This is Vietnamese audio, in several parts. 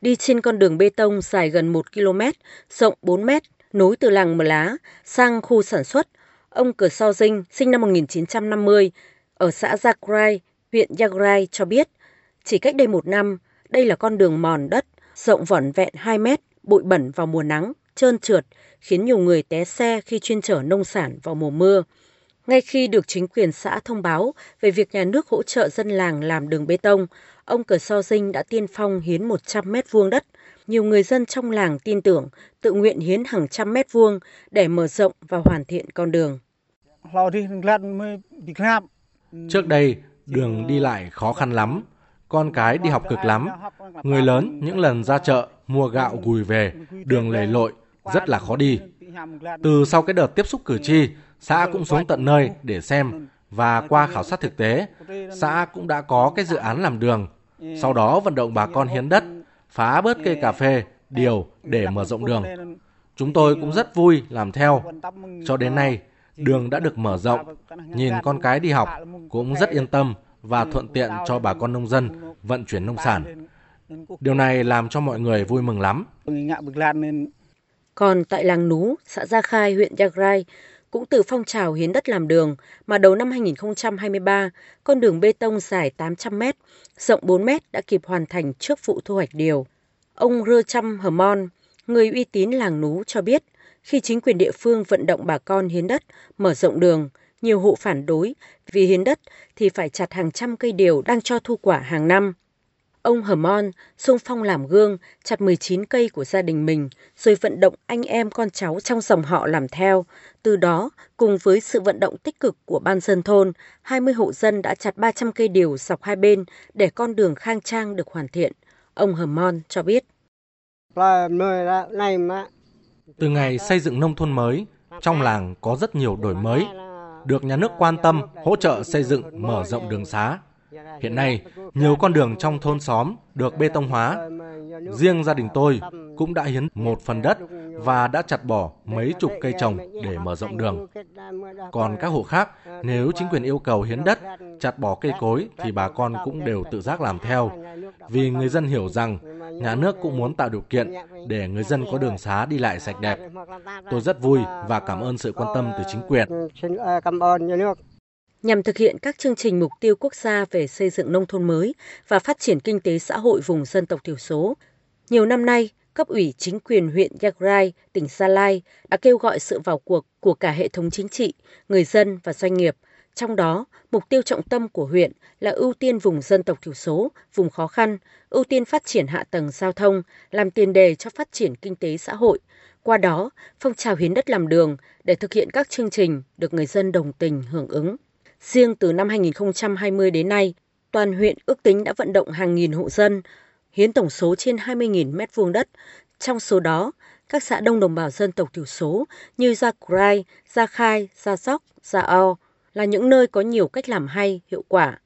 đi trên con đường bê tông dài gần 1 km, rộng 4 mét, nối từ làng Mờ Lá sang khu sản xuất. Ông Cờ So Dinh, sinh năm 1950, ở xã Yagrai, huyện Yagrai cho biết, chỉ cách đây một năm, đây là con đường mòn đất, rộng vỏn vẹn 2 mét, bụi bẩn vào mùa nắng, trơn trượt, khiến nhiều người té xe khi chuyên chở nông sản vào mùa mưa. Ngay khi được chính quyền xã thông báo về việc nhà nước hỗ trợ dân làng làm đường bê tông, ông Cờ So Dinh đã tiên phong hiến 100 mét vuông đất. Nhiều người dân trong làng tin tưởng, tự nguyện hiến hàng trăm mét vuông để mở rộng và hoàn thiện con đường. Trước đây, đường đi lại khó khăn lắm, con cái đi học cực lắm. Người lớn những lần ra chợ mua gạo gùi về, đường lầy lội, rất là khó đi. Từ sau cái đợt tiếp xúc cử tri, xã cũng xuống tận nơi để xem và qua khảo sát thực tế, xã cũng đã có cái dự án làm đường. Sau đó vận động bà con hiến đất, phá bớt cây cà phê, điều để mở rộng đường. Chúng tôi cũng rất vui làm theo. Cho đến nay, đường đã được mở rộng, nhìn con cái đi học cũng rất yên tâm và thuận tiện cho bà con nông dân vận chuyển nông sản. Điều này làm cho mọi người vui mừng lắm. Còn tại làng Nú, xã Gia Khai, huyện Yagrai, cũng từ phong trào hiến đất làm đường mà đầu năm 2023, con đường bê tông dài 800 m, rộng 4 m đã kịp hoàn thành trước vụ thu hoạch điều. Ông Rơ trăm hờ mon người uy tín làng Nú cho biết, khi chính quyền địa phương vận động bà con hiến đất, mở rộng đường, nhiều hộ phản đối vì hiến đất thì phải chặt hàng trăm cây điều đang cho thu quả hàng năm. Ông Hermon sung phong làm gương, chặt 19 cây của gia đình mình, rồi vận động anh em con cháu trong dòng họ làm theo. Từ đó, cùng với sự vận động tích cực của ban dân thôn, 20 hộ dân đã chặt 300 cây điều dọc hai bên để con đường khang trang được hoàn thiện. Ông Hermon cho biết. Từ ngày xây dựng nông thôn mới, trong làng có rất nhiều đổi mới, được nhà nước quan tâm hỗ trợ xây dựng mở rộng đường xá. Hiện nay, nhiều con đường trong thôn xóm được bê tông hóa. Riêng gia đình tôi cũng đã hiến một phần đất và đã chặt bỏ mấy chục cây trồng để mở rộng đường. Còn các hộ khác, nếu chính quyền yêu cầu hiến đất, chặt bỏ cây cối thì bà con cũng đều tự giác làm theo. Vì người dân hiểu rằng nhà nước cũng muốn tạo điều kiện để người dân có đường xá đi lại sạch đẹp. Tôi rất vui và cảm ơn sự quan tâm từ chính quyền. Cảm ơn nhà nước nhằm thực hiện các chương trình mục tiêu quốc gia về xây dựng nông thôn mới và phát triển kinh tế xã hội vùng dân tộc thiểu số. Nhiều năm nay, cấp ủy chính quyền huyện Yagrai, tỉnh Gia Lai đã kêu gọi sự vào cuộc của cả hệ thống chính trị, người dân và doanh nghiệp. Trong đó, mục tiêu trọng tâm của huyện là ưu tiên vùng dân tộc thiểu số, vùng khó khăn, ưu tiên phát triển hạ tầng giao thông, làm tiền đề cho phát triển kinh tế xã hội. Qua đó, phong trào hiến đất làm đường để thực hiện các chương trình được người dân đồng tình hưởng ứng. Riêng từ năm 2020 đến nay, toàn huyện ước tính đã vận động hàng nghìn hộ dân, hiến tổng số trên 20.000 mét vuông đất. Trong số đó, các xã đông đồng bào dân tộc thiểu số như Gia Crai, Gia Khai, Gia Sóc, Gia O là những nơi có nhiều cách làm hay, hiệu quả.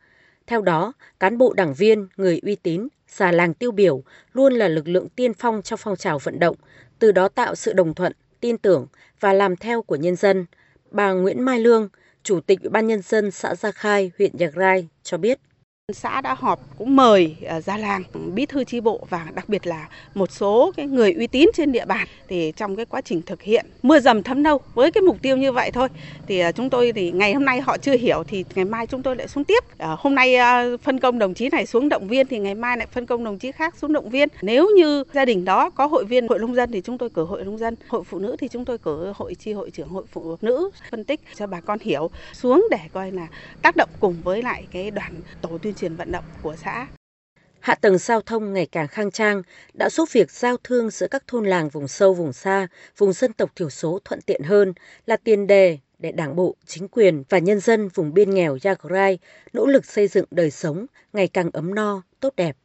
Theo đó, cán bộ đảng viên, người uy tín, già làng tiêu biểu luôn là lực lượng tiên phong trong phong trào vận động, từ đó tạo sự đồng thuận, tin tưởng và làm theo của nhân dân. Bà Nguyễn Mai Lương, Chủ tịch Ủy ban nhân dân xã Gia Khai, huyện Nhạc Rai cho biết xã đã họp cũng mời ra gia làng bí thư chi bộ và đặc biệt là một số cái người uy tín trên địa bàn thì trong cái quá trình thực hiện mưa dầm thấm nâu với cái mục tiêu như vậy thôi. Thì ờ, chúng tôi thì ngày hôm nay họ chưa hiểu thì ngày mai chúng tôi lại xuống tiếp. Ờ, hôm nay phân công đồng chí này xuống động viên thì ngày mai lại phân công đồng chí khác xuống động viên. Nếu như gia đình đó có hội viên, hội nông dân thì chúng tôi cử hội nông dân, hội phụ nữ thì chúng tôi cử hội chi hội trưởng hội phụ nữ phân tích cho bà con hiểu, xuống để coi là tác động cùng với lại cái đoàn tổ tuyên tuyên truyền vận động của xã. Hạ tầng giao thông ngày càng khang trang đã giúp việc giao thương giữa các thôn làng vùng sâu vùng xa, vùng dân tộc thiểu số thuận tiện hơn là tiền đề để Đảng bộ, chính quyền và nhân dân vùng biên nghèo Yagrai nỗ lực xây dựng đời sống ngày càng ấm no, tốt đẹp.